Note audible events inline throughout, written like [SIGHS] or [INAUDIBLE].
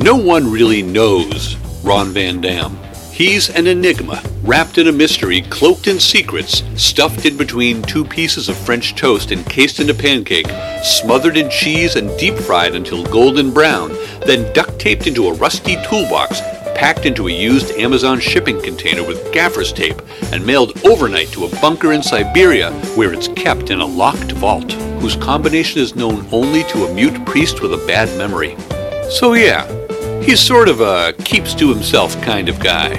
No one really knows Ron Van Dam. He's an enigma, wrapped in a mystery, cloaked in secrets, stuffed in between two pieces of French toast encased in a pancake, smothered in cheese and deep fried until golden brown, then duct taped into a rusty toolbox, packed into a used Amazon shipping container with gaffer's tape, and mailed overnight to a bunker in Siberia where it's kept in a locked vault, whose combination is known only to a mute priest with a bad memory. So, yeah, he's sort of a keeps to himself kind of guy.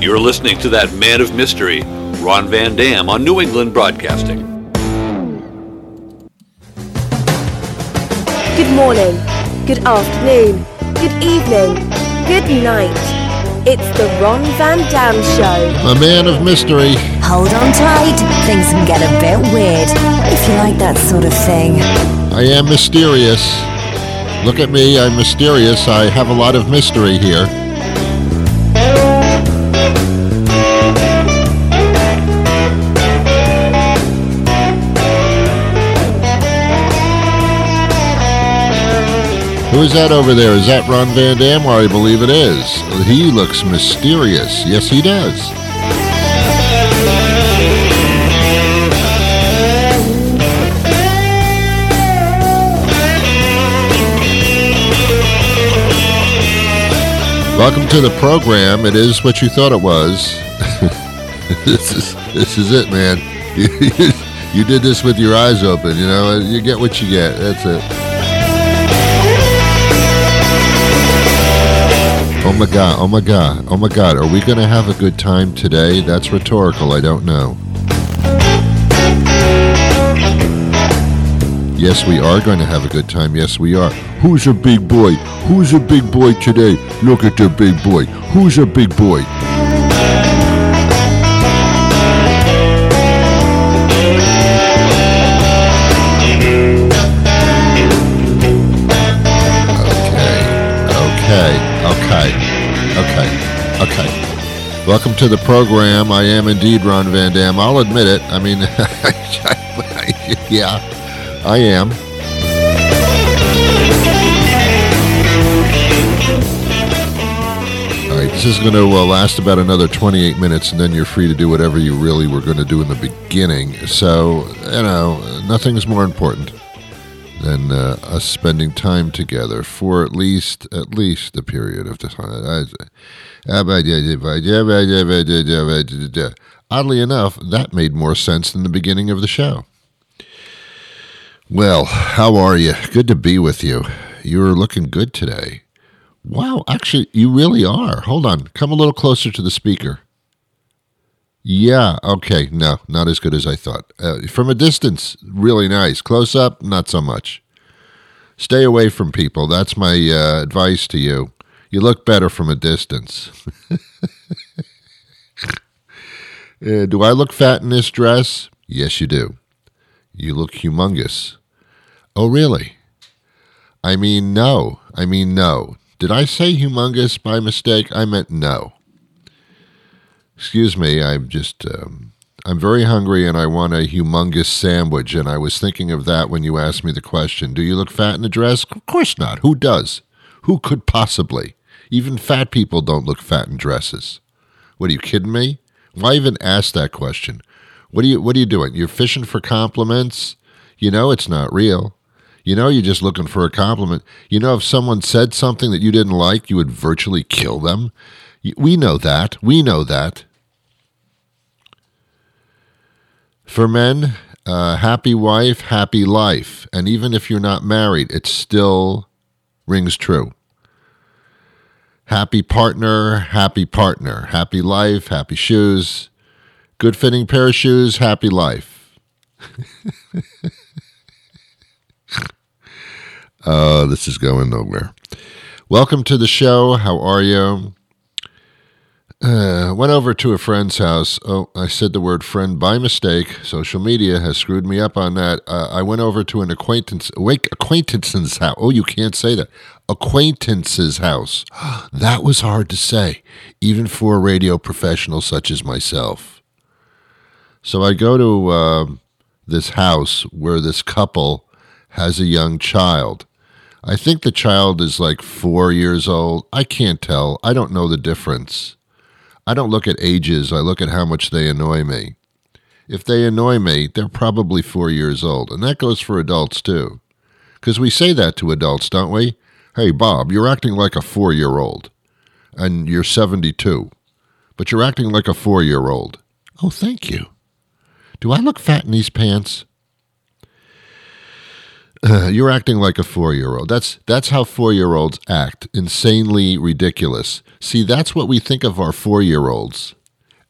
You're listening to that man of mystery, Ron Van Dam, on New England Broadcasting. Good morning, good afternoon, good evening, good night. It's the Ron Van Dam Show. A man of mystery. Hold on tight, things can get a bit weird if you like that sort of thing. I am mysterious. Look at me, I'm mysterious. I have a lot of mystery here. Who is that over there? Is that Ron Van Dam? Or I believe it is. He looks mysterious. Yes, he does. Welcome to the program. It is what you thought it was. [LAUGHS] this is this is it, man. You, [LAUGHS] you, did this with your eyes open. You know, you get what you get. That's it. Oh my god, oh my god, oh my god, are we to have a good time today? That's rhetorical, I don't know. Yes, we are going to have a good time. Yes, we are. Who's a big boy? Who's a big boy today? Look at the big boy. Who's a big boy? Okay, okay, okay, okay. Welcome to the program. I am indeed Ron Van Dam. I'll admit it. I mean, [LAUGHS] yeah, I am. All right, this is going to uh, last about another 28 minutes, and then you're free to do whatever you really were going to do in the beginning. So, you know, nothing's more important than uh, us spending time together for at least at least a period of time. Oddly enough, that made more sense than the beginning of the show. Well, how are you? Good to be with you. You're looking good today. Wow, actually, you really are. Hold on, come a little closer to the speaker. Yeah, okay, no, not as good as I thought. Uh, from a distance, really nice. Close up, not so much. Stay away from people. That's my uh, advice to you. You look better from a distance. [LAUGHS] uh, do I look fat in this dress? Yes, you do. You look humongous. Oh, really? I mean, no. I mean, no. Did I say humongous by mistake? I meant no. Excuse me, I'm just, um, I'm very hungry and I want a humongous sandwich. And I was thinking of that when you asked me the question Do you look fat in a dress? Of course not. Who does? Who could possibly? Even fat people don't look fat in dresses. What are you kidding me? Why even ask that question? What are you what are you doing? You're fishing for compliments? You know it's not real. You know you're just looking for a compliment. You know if someone said something that you didn't like, you would virtually kill them. We know that. We know that. For men, uh, happy wife, happy life. And even if you're not married, it still rings true. Happy partner, happy partner. Happy life, happy shoes. Good fitting pair of shoes, happy life. oh, [LAUGHS] this is going nowhere. Welcome to the show. How are you? Uh, went over to a friend's house. Oh, I said the word friend by mistake. Social media has screwed me up on that. Uh, I went over to an acquaintance, acquaintance's house. Oh, you can't say that. Acquaintance's house. [GASPS] that was hard to say, even for a radio professional such as myself. So I go to uh, this house where this couple has a young child. I think the child is like four years old. I can't tell. I don't know the difference. I don't look at ages, I look at how much they annoy me. If they annoy me, they're probably four years old. And that goes for adults too. Because we say that to adults, don't we? Hey, Bob, you're acting like a four year old. And you're 72. But you're acting like a four year old. Oh, thank you. Do I look fat in these pants? Uh, you're acting like a four-year-old. That's that's how four-year-olds act. Insanely ridiculous. See, that's what we think of our four-year-olds.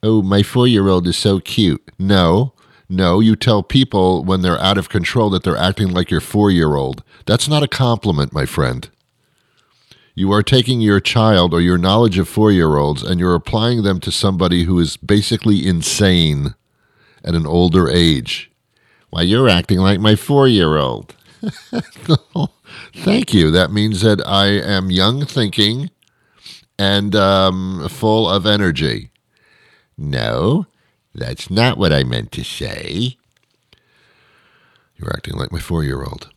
Oh, my four-year-old is so cute. No, no. You tell people when they're out of control that they're acting like your four-year-old. That's not a compliment, my friend. You are taking your child or your knowledge of four-year-olds and you're applying them to somebody who is basically insane at an older age. Why, you're acting like my four-year-old. [LAUGHS] Thank you. That means that I am young thinking and um, full of energy. No, that's not what I meant to say. You're acting like my four year old.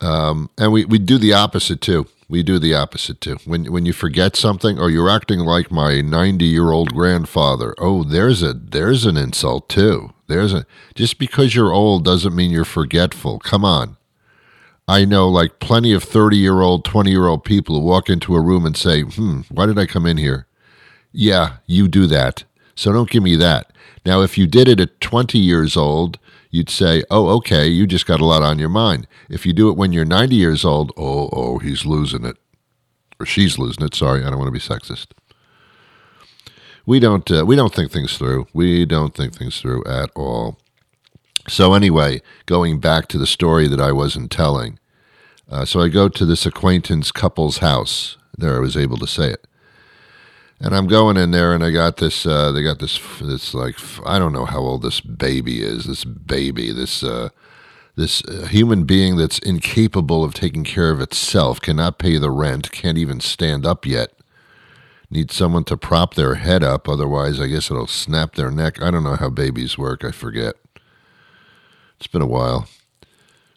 Um, and we, we do the opposite too. We do the opposite too. When when you forget something, or you're acting like my 90 year old grandfather. Oh, there's a there's an insult too. There's a just because you're old doesn't mean you're forgetful. Come on. I know like plenty of 30 year old, 20 year old people who walk into a room and say, hmm, why did I come in here? Yeah, you do that. So don't give me that. Now, if you did it at 20 years old, you'd say, oh, okay, you just got a lot on your mind. If you do it when you're 90 years old, oh, oh, he's losing it. Or she's losing it. Sorry, I don't want to be sexist we don't uh, we don't think things through. We don't think things through at all. So anyway, going back to the story that I wasn't telling. Uh, so I go to this acquaintance couple's house. There, I was able to say it. And I'm going in there, and I got this. Uh, they got this. This like I don't know how old this baby is. This baby, this uh, this uh, human being that's incapable of taking care of itself, cannot pay the rent, can't even stand up yet need someone to prop their head up. Otherwise, I guess it'll snap their neck. I don't know how babies work. I forget. It's been a while.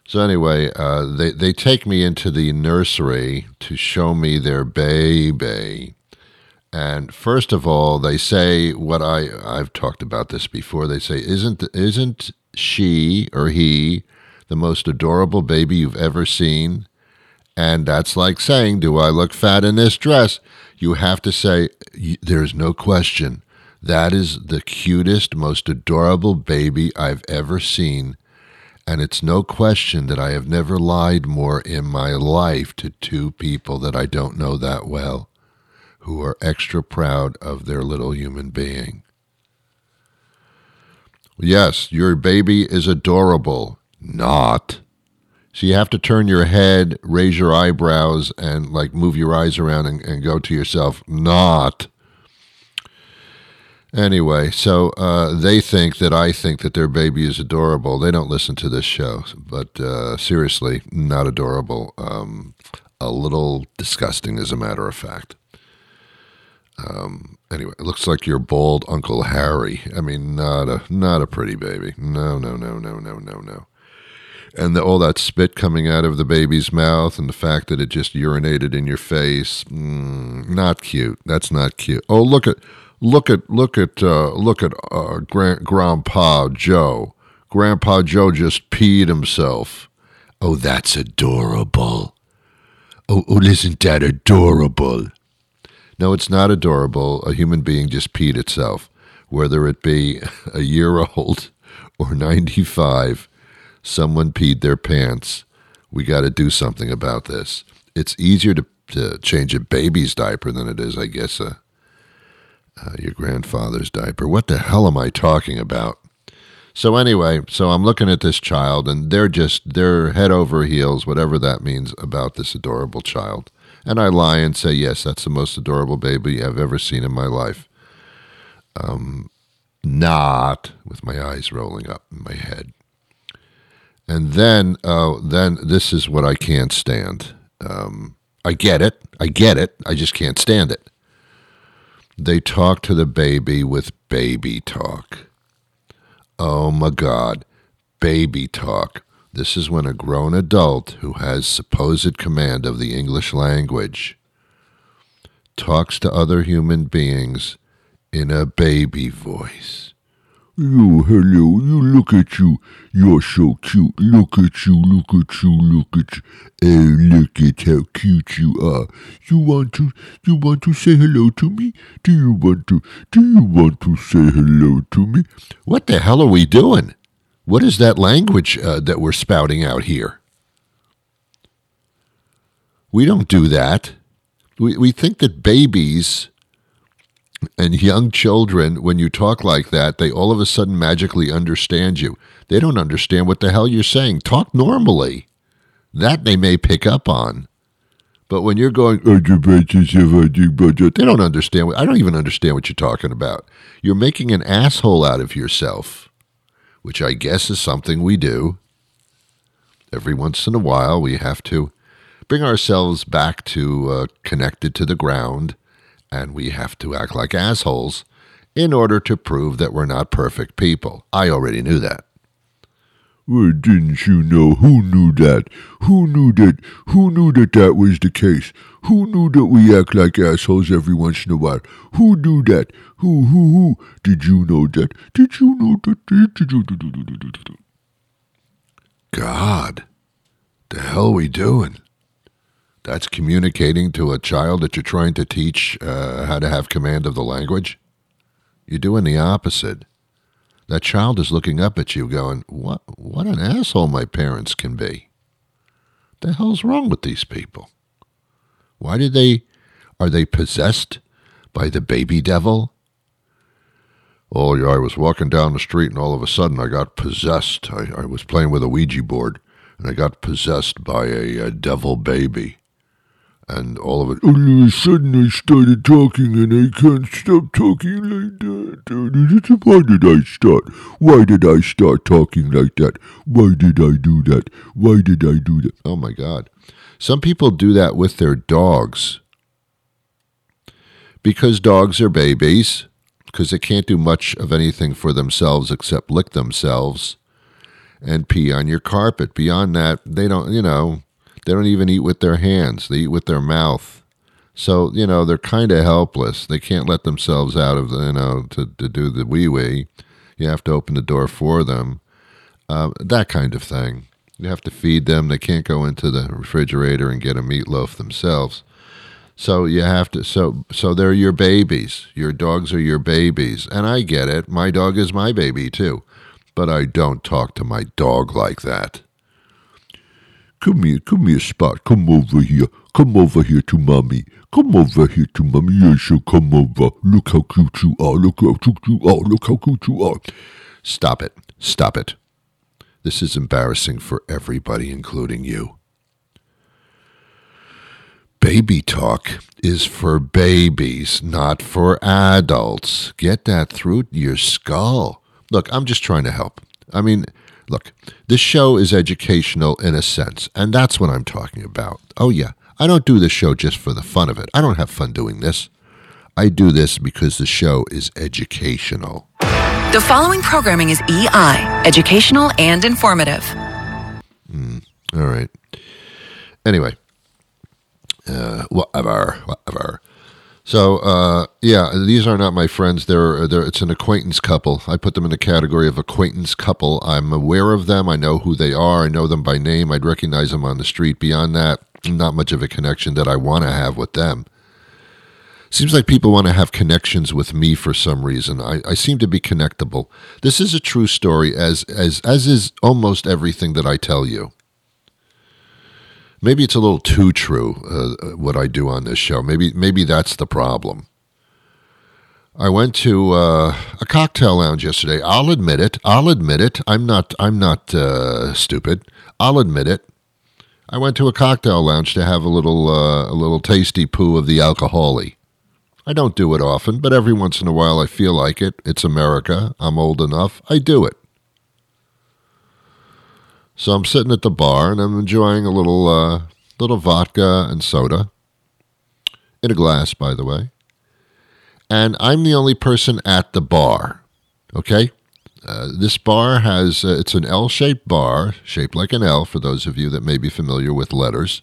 So anyway, uh, they they take me into the nursery to show me their baby. And first of all, they say what I I've talked about this before. They say, "Isn't isn't she or he the most adorable baby you've ever seen?" And that's like saying, "Do I look fat in this dress?" you have to say, there's no question. That is the cutest, most adorable baby I've ever seen. And it's no question that I have never lied more in my life to two people that I don't know that well, who are extra proud of their little human being. Yes, your baby is adorable. Not. So you have to turn your head, raise your eyebrows, and like move your eyes around and, and go to yourself, not. Anyway, so uh, they think that I think that their baby is adorable. They don't listen to this show, but uh, seriously, not adorable. Um, a little disgusting, as a matter of fact. Um, anyway, it looks like your bald Uncle Harry. I mean, not a not a pretty baby. No, no, no, no, no, no, no. And the, all that spit coming out of the baby's mouth and the fact that it just urinated in your face mm, not cute. That's not cute. Oh look at look at look at uh, look at uh, Grand, grandpa joe. Grandpa joe just peed himself. Oh that's adorable. Oh, oh isn't that adorable no it's not adorable a human being just peed itself whether it be [LAUGHS] a year old or 95 someone peed their pants. We got to do something about this. It's easier to, to change a baby's diaper than it is, I guess, uh, uh, your grandfather's diaper. What the hell am I talking about? So anyway, so I'm looking at this child, and they're just they're head over heels, whatever that means, about this adorable child. And I lie and say, yes, that's the most adorable baby I've ever seen in my life. Um, not with my eyes rolling up in my head. And then, uh, then this is what I can't stand. Um, I get it. I get it. I just can't stand it. They talk to the baby with baby talk. Oh my God, baby talk. This is when a grown adult who has supposed command of the English language talks to other human beings in a baby voice. Oh, hello, you look at you. You're so cute. Look at you, look at you, look at you. Oh, look at how cute you are. You want to, you want to say hello to me? Do you want to, do you want to say hello to me? What the hell are we doing? What is that language uh, that we're spouting out here? We don't do that. We, we think that babies and young children, when you talk like that, they all of a sudden magically understand you. They don't understand what the hell you're saying. Talk normally. That they may pick up on. But when you're going, they don't understand. I don't even understand what you're talking about. You're making an asshole out of yourself, which I guess is something we do. Every once in a while, we have to bring ourselves back to uh, connected to the ground and we have to act like assholes in order to prove that we're not perfect people. I already knew that. Well, didn't you know? Who knew that? Who knew that? Who knew that that was the case? Who knew that we act like assholes every once in a while? Who knew that? Who, who, who? Did you know that? Did you know that? Did you? God, the hell are we doing? That's communicating to a child that you're trying to teach uh, how to have command of the language. You're doing the opposite. That child is looking up at you going, What what an asshole my parents can be. The hell's wrong with these people? Why did they are they possessed by the baby devil? Oh yeah, I was walking down the street and all of a sudden I got possessed. I, I was playing with a Ouija board and I got possessed by a, a devil baby and all of oh, it. All of a sudden, I started talking, and I can't stop talking like that. Why did I start? Why did I start talking like that? Why did I do that? Why did I do that? Oh my God. Some people do that with their dogs because dogs are babies, because they can't do much of anything for themselves except lick themselves and pee on your carpet. Beyond that, they don't, you know, they don't even eat with their hands, they eat with their mouth. So, you know, they're kind of helpless. They can't let themselves out of, the, you know, to, to do the wee wee. You have to open the door for them. Uh, that kind of thing. You have to feed them. They can't go into the refrigerator and get a meatloaf themselves. So you have to so so they're your babies. Your dogs are your babies. And I get it. My dog is my baby too. But I don't talk to my dog like that. Come here, come here, Spot. Come over here. Come over here to mommy. Come over here to mommy. Yes, you come over. Look how cute you are. Look how cute you are. Look how cute you are. Stop it. Stop it. This is embarrassing for everybody, including you. Baby talk is for babies, not for adults. Get that through your skull. Look, I'm just trying to help. I mean, Look, this show is educational in a sense, and that's what I'm talking about. Oh, yeah, I don't do this show just for the fun of it. I don't have fun doing this. I do this because the show is educational. The following programming is EI, educational and informative. Mm, all right. Anyway, uh, whatever, whatever. So uh, yeah, these are not my friends. They're, they're it's an acquaintance couple. I put them in the category of acquaintance couple. I'm aware of them. I know who they are. I know them by name. I'd recognize them on the street. Beyond that, not much of a connection that I want to have with them. Seems like people want to have connections with me for some reason. I, I seem to be connectable. This is a true story, as as as is almost everything that I tell you maybe it's a little too true uh, what I do on this show. Maybe maybe that's the problem. I went to uh, a cocktail lounge yesterday. I'll admit it. I'll admit it. I'm not. I'm not uh, stupid. I'll admit it. I went to a cocktail lounge to have a little uh, a little tasty poo of the alcoholic. I don't do it often, but every once in a while I feel like it. It's America. I'm old enough. I do it. So I'm sitting at the bar and I'm enjoying a little uh, little vodka and soda in a glass, by the way. And I'm the only person at the bar. Okay, Uh, this bar has, uh, it's an L shaped bar, shaped like an L for those of you that may be familiar with letters.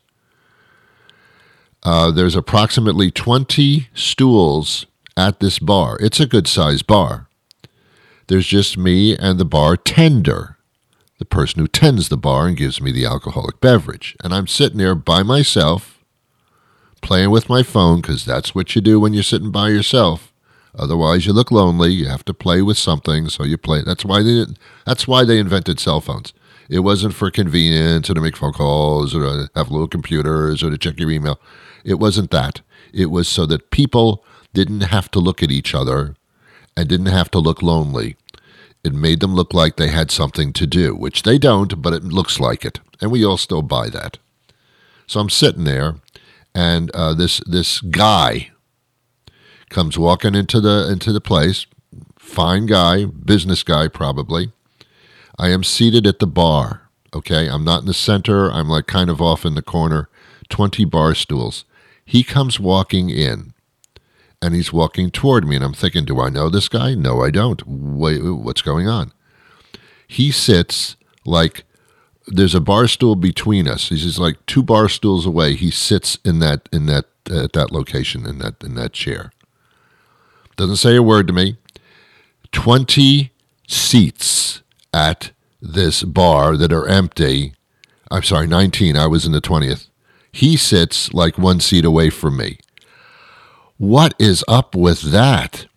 Uh, there's approximately 20 stools at this bar. It's a good sized bar. There's just me and the bartender, the person who tends the bar and gives me the alcoholic beverage. And I'm sitting there by myself, playing with my phone, because that's what you do when you're sitting by yourself. Otherwise, you look lonely. You have to play with something, so you play. That's why they. That's why they invented cell phones. It wasn't for convenience or to make phone calls or to have little computers or to check your email. It wasn't that. It was so that people didn't have to look at each other and didn't have to look lonely. It made them look like they had something to do, which they don't, but it looks like it. And we all still buy that. So I'm sitting there, and uh, this this guy comes walking into the into the place. Fine guy, business guy probably. I am seated at the bar. Okay, I'm not in the center. I'm like kind of off in the corner. Twenty bar stools. He comes walking in, and he's walking toward me, and I'm thinking, do I know this guy? No, I don't. Wait, what's going on? He sits like there's a bar stool between us. He's just like two bar stools away. He sits in that in that uh, at that location in that in that chair. Doesn't say a word to me. 20 seats at this bar that are empty. I'm sorry, 19. I was in the 20th. He sits like one seat away from me. What is up with that?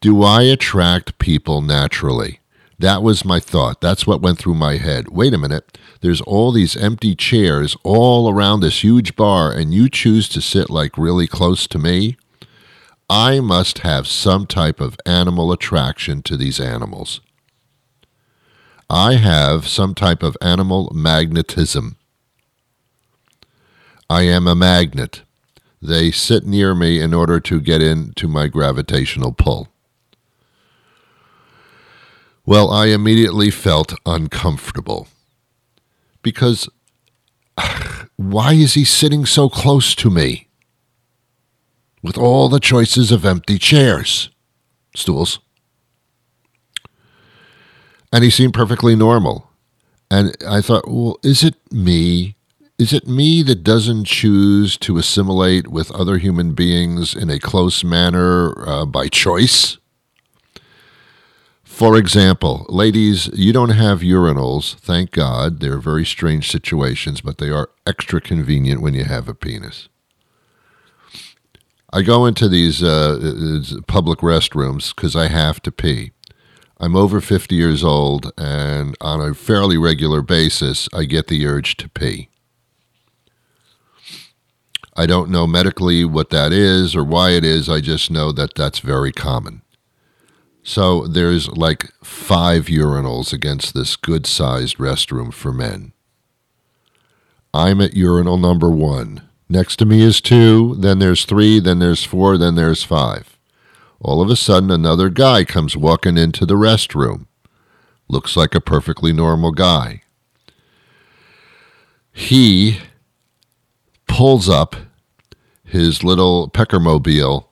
Do I attract people naturally? That was my thought. That's what went through my head. Wait a minute. There's all these empty chairs all around this huge bar, and you choose to sit like really close to me? I must have some type of animal attraction to these animals. I have some type of animal magnetism. I am a magnet. They sit near me in order to get into my gravitational pull. Well, I immediately felt uncomfortable because [SIGHS] why is he sitting so close to me? with all the choices of empty chairs, stools. And he seemed perfectly normal. And I thought, well, is it me? Is it me that doesn't choose to assimilate with other human beings in a close manner uh, by choice? For example, ladies, you don't have urinals, thank God. They're very strange situations, but they are extra convenient when you have a penis. I go into these uh, public restrooms because I have to pee. I'm over 50 years old, and on a fairly regular basis, I get the urge to pee. I don't know medically what that is or why it is. I just know that that's very common. So there's like five urinals against this good sized restroom for men. I'm at urinal number one. Next to me is two, then there's three, then there's four, then there's five. All of a sudden, another guy comes walking into the restroom. Looks like a perfectly normal guy. He pulls up his little peckermobile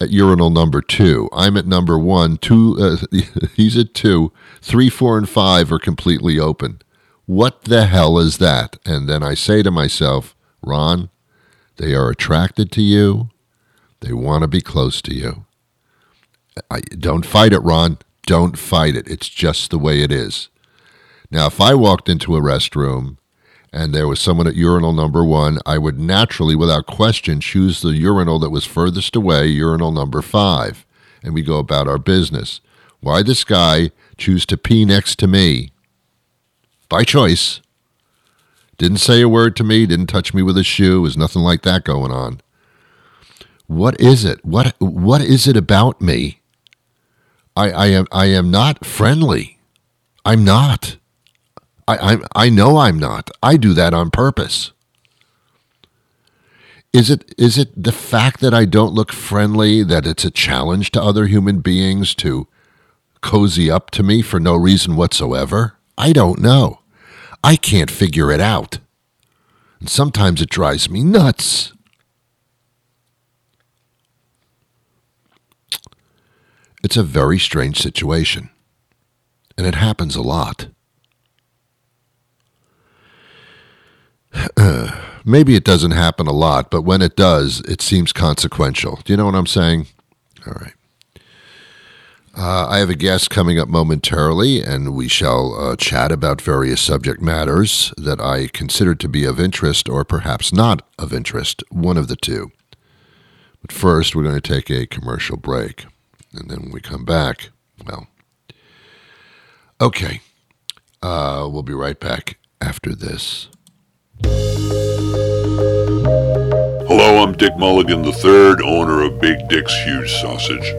at urinal number two. I'm at number one. Two. Uh, [LAUGHS] he's at two. Three, four, and five are completely open. What the hell is that? And then I say to myself, Ron, they are attracted to you. They want to be close to you. I, don't fight it, Ron. Don't fight it. It's just the way it is. Now, if I walked into a restroom and there was someone at urinal number one, I would naturally, without question, choose the urinal that was furthest away, urinal number five, and we go about our business. Why this guy choose to pee next to me? By choice. Didn't say a word to me, didn't touch me with a shoe, was nothing like that going on. What is it? What what is it about me? I, I am I am not friendly. I'm not. I, I I know I'm not. I do that on purpose. Is it is it the fact that I don't look friendly that it's a challenge to other human beings to cozy up to me for no reason whatsoever? I don't know. I can't figure it out. And sometimes it drives me nuts. It's a very strange situation. And it happens a lot. [SIGHS] Maybe it doesn't happen a lot, but when it does, it seems consequential. Do you know what I'm saying? All right. Uh, I have a guest coming up momentarily, and we shall uh, chat about various subject matters that I consider to be of interest or perhaps not of interest, one of the two. But first, we're going to take a commercial break. And then when we come back, well, okay. Uh, we'll be right back after this. Hello, I'm Dick Mulligan III, owner of Big Dick's Huge Sausage.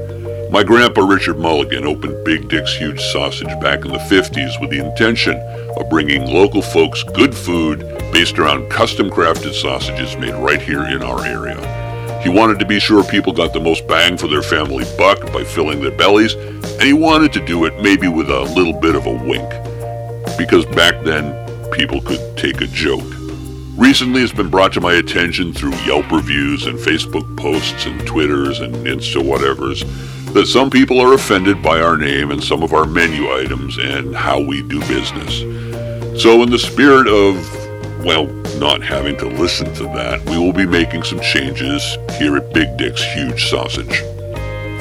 My grandpa Richard Mulligan opened Big Dick's Huge Sausage back in the 50s with the intention of bringing local folks good food based around custom crafted sausages made right here in our area. He wanted to be sure people got the most bang for their family buck by filling their bellies, and he wanted to do it maybe with a little bit of a wink. Because back then, people could take a joke. Recently, it's been brought to my attention through Yelp reviews and Facebook posts and Twitters and Insta whatevers that some people are offended by our name and some of our menu items and how we do business. So, in the spirit of, well, not having to listen to that, we will be making some changes here at Big Dick's Huge Sausage.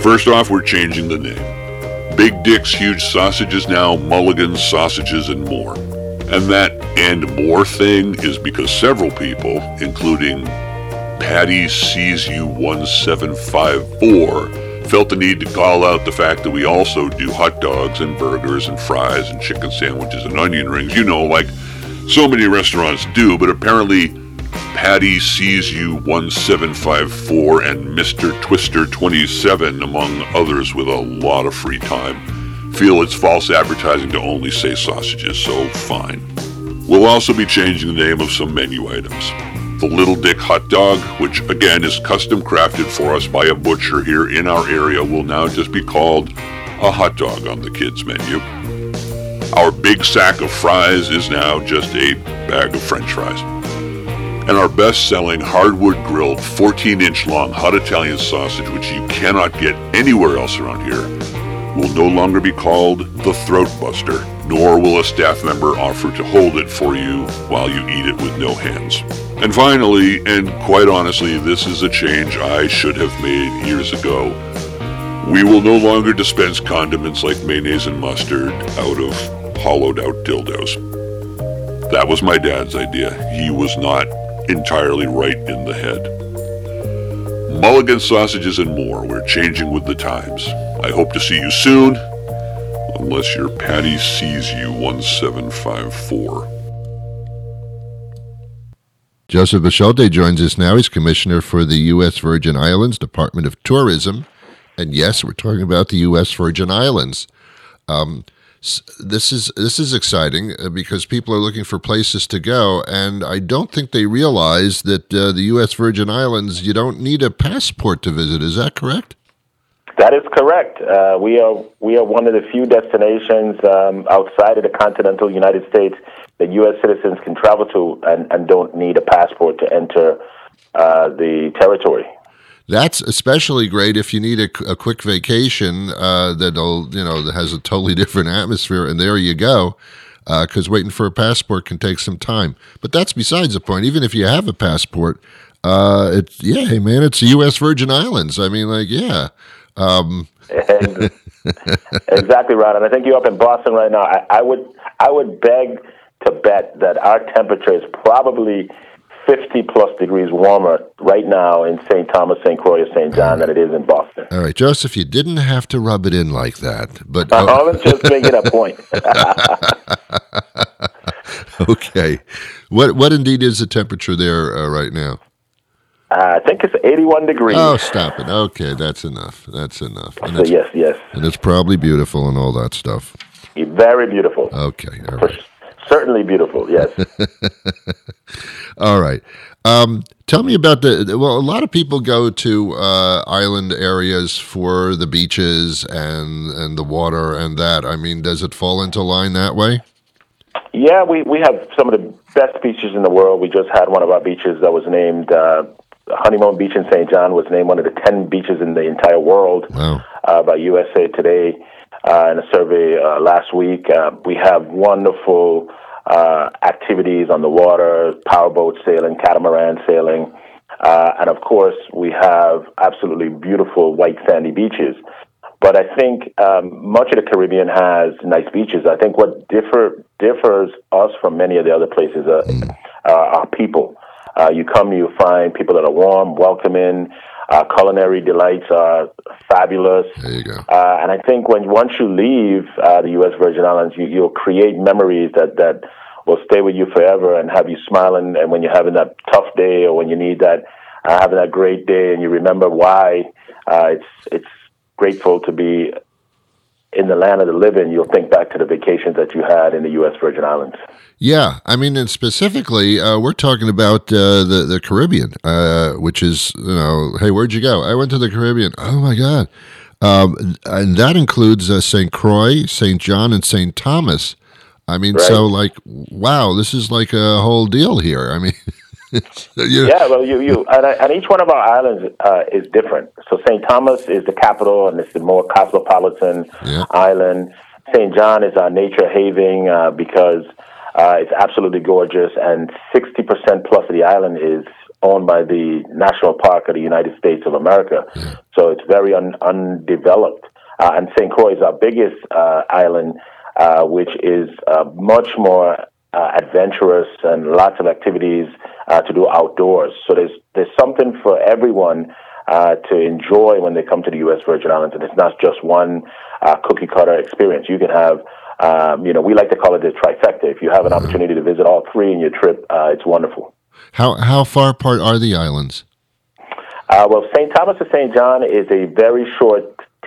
First off, we're changing the name. Big Dick's Huge Sausage is now Mulligan's Sausages and More. And that and more thing is because several people, including Patty sees you 1754, felt the need to call out the fact that we also do hot dogs and burgers and fries and chicken sandwiches and onion rings, you know, like so many restaurants do, but apparently Patty sees you 1754 and Mr. Twister 27, among others with a lot of free time, feel it's false advertising to only say sausages, so fine. We'll also be changing the name of some menu items. The Little Dick Hot Dog, which again is custom crafted for us by a butcher here in our area, will now just be called a hot dog on the kids' menu. Our big sack of fries is now just a bag of french fries. And our best selling hardwood grilled 14 inch long hot Italian sausage, which you cannot get anywhere else around here, will no longer be called the Throat Buster, nor will a staff member offer to hold it for you while you eat it with no hands. And finally, and quite honestly, this is a change I should have made years ago. We will no longer dispense condiments like mayonnaise and mustard out of hollowed out dildos. That was my dad's idea. He was not entirely right in the head. Mulligan sausages and more. We're changing with the times. I hope to see you soon, unless your Patty sees you 1754. Joseph Boschulte joins us now. He's commissioner for the U.S. Virgin Islands Department of Tourism. And yes, we're talking about the U.S. Virgin Islands. Um, this is this is exciting uh, because people are looking for places to go, and I don't think they realize that uh, the U.S. Virgin Islands you don't need a passport to visit. Is that correct? That is correct. Uh, we are we are one of the few destinations um, outside of the continental United States that U.S. citizens can travel to and, and don't need a passport to enter uh, the territory. That's especially great if you need a, a quick vacation uh, that'll you know that has a totally [LAUGHS] different atmosphere, and there you go. Because waiting for a passport can take some time, but that's besides the point. Even if you have a passport, uh, it's yeah, hey man, it's the U.S. Virgin Islands. I mean, like yeah, um, [LAUGHS] exactly right. And I think you're up in Boston right now. I, I would I would beg to bet that our temperature is probably 50 plus degrees warmer right now in St. Thomas, St. Croix, or St. John than it is in Boston. all right, Joseph, you didn't have to rub it in like that, but I was just making a point. [LAUGHS] okay. What what indeed is the temperature there uh, right now? I think it's 81 degrees. Oh, stop it. Okay, that's enough. That's enough. And So it's, yes, yes. and it's probably beautiful and all that stuff. Very beautiful. Okay, all right. Certainly beautiful, yes. [LAUGHS] All right. Um, tell me about the. Well, a lot of people go to uh, island areas for the beaches and and the water and that. I mean, does it fall into line that way? Yeah, we, we have some of the best beaches in the world. We just had one of our beaches that was named uh, Honeymoon Beach in St. John was named one of the 10 beaches in the entire world Wow. uh, by USA Today. uh, in a survey uh, last week. Uh, we have wonderful uh, activities on the water, powerboat sailing, catamaran sailing, uh, and of course, we have absolutely beautiful white sandy beaches. But I think um, much of the Caribbean has nice beaches. I think what differ, differs us from many of the other places uh, uh, are people. Uh, you come, you find people that are warm, welcoming. Uh, culinary delights are fabulous. There you go. Uh, and I think when once you leave uh, the U.S. Virgin Islands, you, you'll create memories that that will stay with you forever and have you smiling. And when you're having that tough day or when you need that, uh, having that great day, and you remember why, uh, it's it's grateful to be in the land of the living. You'll think back to the vacations that you had in the U.S. Virgin Islands. Yeah, I mean, and specifically, uh, we're talking about uh, the the Caribbean, uh, which is you know, hey, where'd you go? I went to the Caribbean. Oh my God, um, and that includes uh, St. Croix, St. John, and St. Thomas. I mean, so like, wow, this is like a whole deal here. I mean, [LAUGHS] [LAUGHS] you Yeah, well, you you and, and each one of our islands uh, is different. So St. Thomas is the capital, and it's the more cosmopolitan Yeah. island. St. John is our nature haven uh, because uh, it's absolutely gorgeous, and sixty percent plus of the island is owned by the National Park of the United States of America. So it's very un- undeveloped. Uh, and St. Croix is our biggest uh, island, uh, which is uh, much more uh, adventurous and lots of activities uh, to do outdoors. So there's there's something for everyone uh, to enjoy when they come to the U.S. Virgin Islands, and it's not just one uh, cookie cutter experience. You can have, um, you know, we like to call it the trifecta. If you have an opportunity to visit all three in your trip, uh, it's wonderful. how how far apart are the islands? Uh, well, St. Thomas to St. John is a very short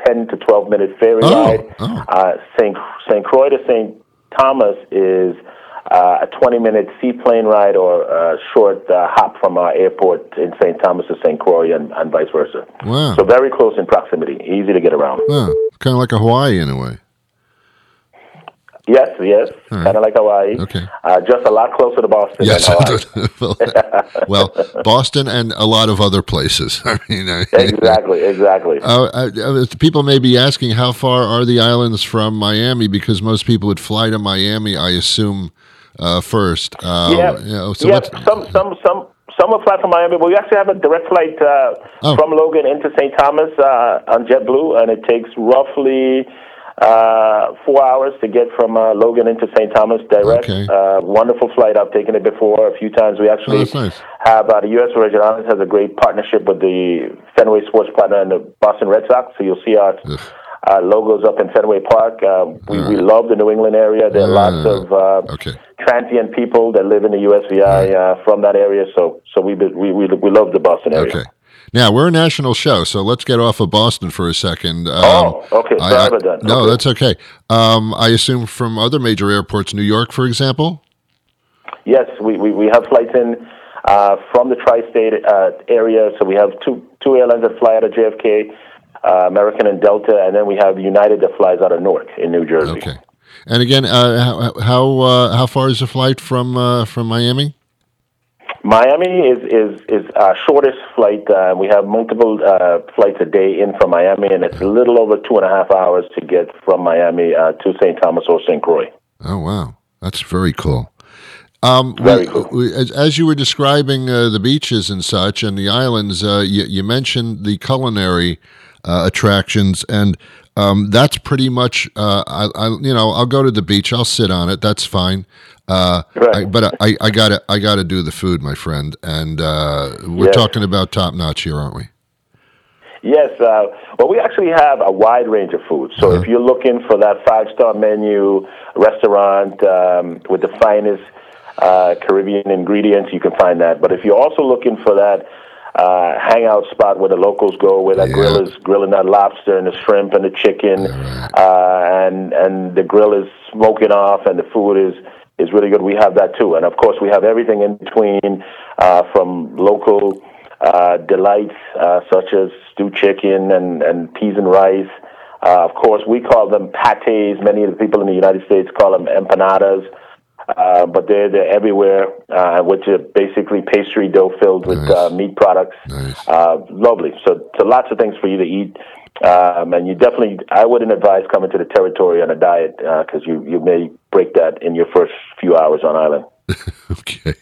10 to 12 minute ferry Oh, ride. oh. Uh, St. St. Croix to St. Thomas is uh, a 20 minute seaplane ride or a short uh, hop from our airport in St. Thomas to St. Croix and, and vice versa. Wow, So very close in proximity, easy to get around. kind of like a Hawaii in a way. Yes, yes, kind of like Hawaii. Okay. Uh, just a lot closer to Boston Yes, than Hawaii. [LAUGHS] well, Boston and a lot of other places. [LAUGHS] I mean, I, exactly, exactly. Uh, uh, uh, people may be asking how far are the islands from Miami because most people would fly to Miami, I assume, uh, first. Uh, yeah, you know, so. Some, some, some, some will fly from Miami, but we actually have a direct flight uh, Oh. from Logan into St. Thomas uh, on JetBlue, and it takes roughly uh, four hours to get from uh, Logan into St. Thomas direct. Okay. Uh, wonderful flight. I've taken it before a few times. We actually Oh, nice. have uh, the U.S. Virgin Islands has a great partnership with the Fenway Sports Partner and the Boston Red Sox. So you'll see our. Uh, logos up in Fenway Park. Uh, we, we love the New England area. There are lots Uh, of uh, okay. transient people that live in the USVI uh, from that area. So so we we we, we love the Boston area. Okay. Now, we're a national show, so let's get off of Boston for a second. Um, Oh, okay. I- Sorry I- about that. No, Okay. that's okay. Um, I assume from other major airports, New York, for example? Yes, we, we, we have flights in uh, from the tri-state uh, area. So we have two two airlines that fly out of JFK, uh, American and Delta, and then we have United that flies out of Newark in New Jersey. Okay. And again, uh, how how, uh, how far is the flight from uh, from Miami? Miami is is is our shortest flight. Uh, we have multiple uh, flights a day in from Miami, and it's a little over two and a half hours to get from Miami uh, to St. Thomas or St. Croix. Oh wow, that's very cool. Um, we- cool. we- as, as you were describing uh, the beaches and such and the islands, uh, you, you mentioned the culinary uh, attractions, and um, that's pretty much. Uh, I, I, you know, I'll go to the beach, I'll sit on it, that's fine. Uh, Right. I, but I, I gotta, I gotta do the food, my friend, and uh, we're Yes. talking about top notch here, aren't we? Yes, uh, well, we actually have a wide range of food. So if you're looking for that five star menu restaurant um, with the finest uh, Caribbean ingredients, you can find that. But if you're also looking for that uh, hangout spot where the locals go, where that Yeah. grill is grilling that lobster and the shrimp and the chicken, uh, and and the grill is smoking off, and the food is is really good. We have that too, and of course we have everything in between, uh, from local uh, delights uh, such as stewed chicken and, and peas and rice. Uh, of course, we call them pates. Many of the people in the United States call them empanadas, uh, but they're, they're everywhere, uh, which are basically pastry dough filled with Nice. uh, meat products. Nice. Uh, lovely. So, so lots of things for you to eat. Um, and you definitely, I wouldn't advise coming to the territory on a diet because you, you may break that in your first few hours on island. [LAUGHS] okay.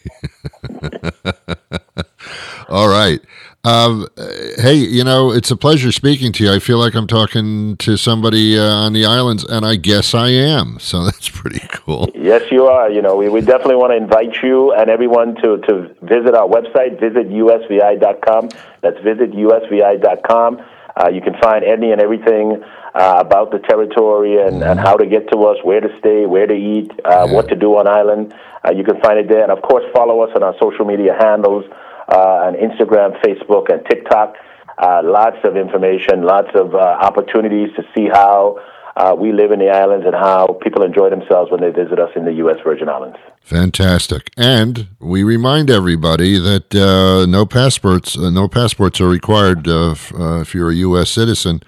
[LAUGHS] All right. Um, hey, you know, it's a pleasure speaking to you. I feel like I'm talking to somebody uh, on the islands, and I guess I am. So [LAUGHS] that's pretty cool. Yes, you are. You know, we, we definitely want to invite you and everyone to, to visit our website, visit usvi.com. That's visit usvi.com. Uh, you can find any and everything uh, about the territory and, and how to get to us, where to stay, where to eat, uh, Yeah. what to do on island. Uh, you can find it there. And of course, follow us on our social media handles uh, on Instagram, Facebook, and TikTok. Uh, lots of information, lots of uh, opportunities to see how uh, we live in the islands and how people enjoy themselves when they visit us in the U.S. Virgin Islands. Fantastic. And we remind everybody that uh, no passports, uh, no passports are required uh, f- uh, if you're a U.S. citizen.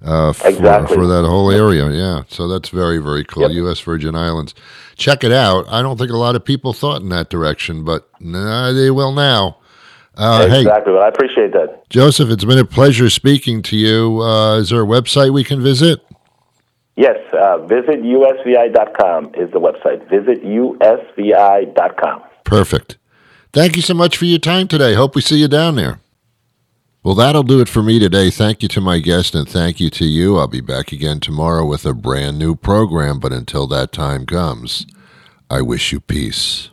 Uh, for, Exactly. for that whole area, yeah. So that's very, very cool. Yep. U.S. Virgin Islands. Check it out. I don't think a lot of people thought in that direction, but nah, they will now. Uh, Hey, exactly. Well, I appreciate that. Joseph, it's been a pleasure speaking to you. Uh, is there a website we can visit? Yes, uh, visit usvi.com is the website. Visit usvi.com. Perfect. Thank you so much for your time today. Hope we see you down there. Well, that'll do it for me today. Thank you to my guest and thank you to you. I'll be back again tomorrow with a brand new program, but until that time comes, I wish you peace.